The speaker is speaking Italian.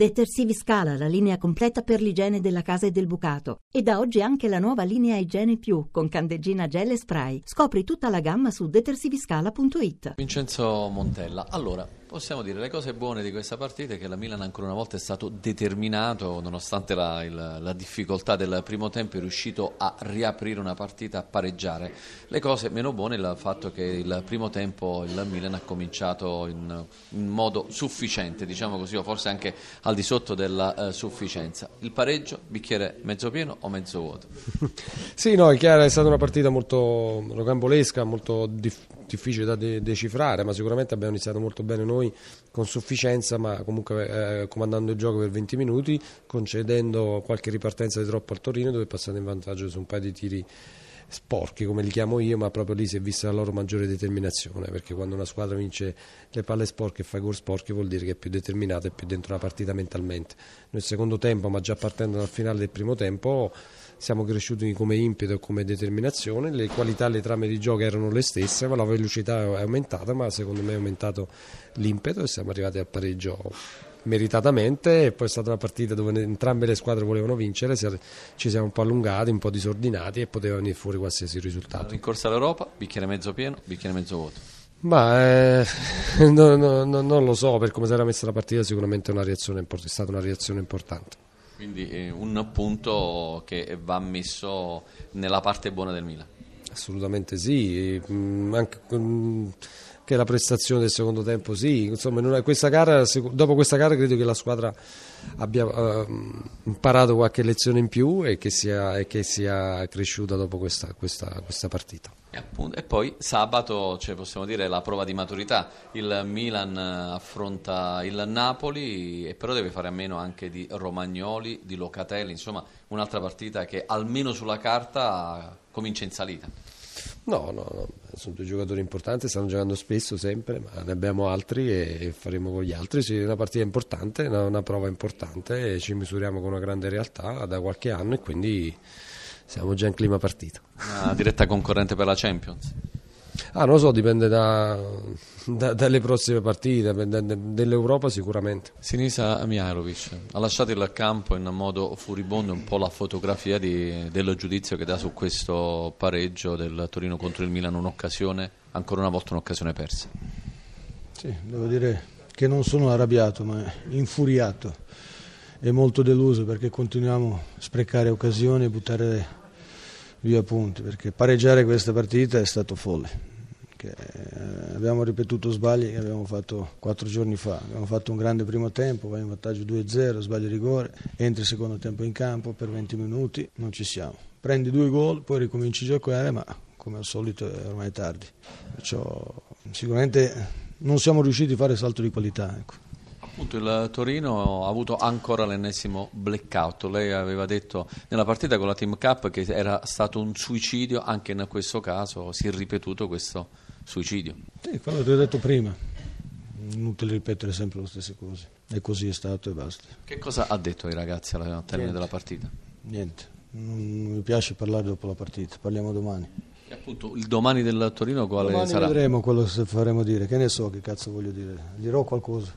Detersivi Scala, la linea completa per l'igiene della casa e del bucato. E da oggi anche la nuova linea Igiene Più con candeggina gel e spray. Scopri tutta la gamma su detersiviscala.it. Vincenzo Montella, allora possiamo dire le cose buone di questa partita è che la Milan ancora una volta è stato determinato, nonostante la, il, la difficoltà del primo tempo, è riuscito a riaprire una partita, a pareggiare. Le cose meno buone è il fatto che il primo tempo il Milan ha cominciato in, in modo sufficiente, diciamo così, o forse anche al di sotto della uh, sufficienza. Il pareggio, bicchiere mezzo pieno o mezzo vuoto? sì, no, è chiaro, è stata una partita molto rocambolesca, molto difficile difficile da de- decifrare, ma sicuramente abbiamo iniziato molto bene noi con sufficienza, ma comunque eh, comandando il gioco per 20 minuti, concedendo qualche ripartenza di troppo al Torino dove è passato in vantaggio su un paio di tiri sporchi come li chiamo io, ma proprio lì si è vista la loro maggiore determinazione, perché quando una squadra vince le palle sporche e fa gol sporchi vuol dire che è più determinata e più dentro la partita mentalmente. Nel secondo tempo, ma già partendo dal finale del primo tempo, siamo cresciuti come impeto e come determinazione, le qualità e le trame di gioco erano le stesse, ma la velocità è aumentata, ma secondo me è aumentato l'impeto e siamo arrivati al pareggio meritatamente e poi è stata una partita dove entrambe le squadre volevano vincere, ci siamo un po' allungati, un po' disordinati e poteva venire fuori qualsiasi risultato. In corsa all'Europa, bicchiere mezzo pieno, bicchiere mezzo vuoto. Ma eh, no, no, no, non lo so, per come si era messa la partita sicuramente una reazione, è stata una reazione importante. Quindi eh, un punto che va messo nella parte buona del Milan. Assolutamente sì, mm, anche che la prestazione del secondo tempo sì, insomma questa gara, dopo questa gara credo che la squadra abbia uh, imparato qualche lezione in più e che sia, e che sia cresciuta dopo questa, questa, questa partita. E, appunto, e, poi sabato cioè, possiamo dire la prova di maturità, il Milan affronta il Napoli e però deve fare a meno anche di Romagnoli, di Locatelli, insomma un'altra partita che almeno sulla carta comincia in salita. No, no, no, sono due giocatori importanti, stanno giocando spesso, sempre, ma ne abbiamo altri e faremo con gli altri. Sì, è una partita importante, una, una prova importante e ci misuriamo con una grande realtà da qualche anno e quindi siamo già in clima partito. Una diretta concorrente per la Champions? Ah, non lo so, dipende da, da, dalle prossime partite, dell'Europa sicuramente. Sinisa Mihailovic ha lasciato il campo in modo furibondo un po' la fotografia di, dello giudizio che dà su questo pareggio del Torino contro il Milan, un'occasione, ancora una volta un'occasione persa. Sì, devo dire che non sono arrabbiato, ma infuriato e molto deluso perché continuiamo a sprecare occasioni e buttare via punti, perché pareggiare questa partita è stato folle. Eh, abbiamo ripetuto sbagli che abbiamo fatto quattro giorni fa. Abbiamo fatto un grande primo tempo, vai in vantaggio 2-0, sbagli rigore, entri secondo tempo in campo per 20 minuti, non ci siamo. Prendi due gol, poi ricominci a giocare, ma come al solito è ormai tardi. Perciò sicuramente non siamo riusciti a fare salto di qualità. Ecco. Appunto il Torino ha avuto ancora l'ennesimo blackout. Lei aveva detto nella partita con la Team Cup che era stato un suicidio, anche in questo caso si è ripetuto questo suicidio. Sì, quello che ho detto prima. Inutile ripetere sempre le stesse cose. E così è stato e basta. Che cosa ha detto ai ragazzi al termine Niente. della partita? Niente. Non mi piace parlare dopo la partita, parliamo domani. E appunto il domani del Torino quale domani sarà? Vedremo quello che faremo dire, che ne so che cazzo voglio dire, dirò qualcosa.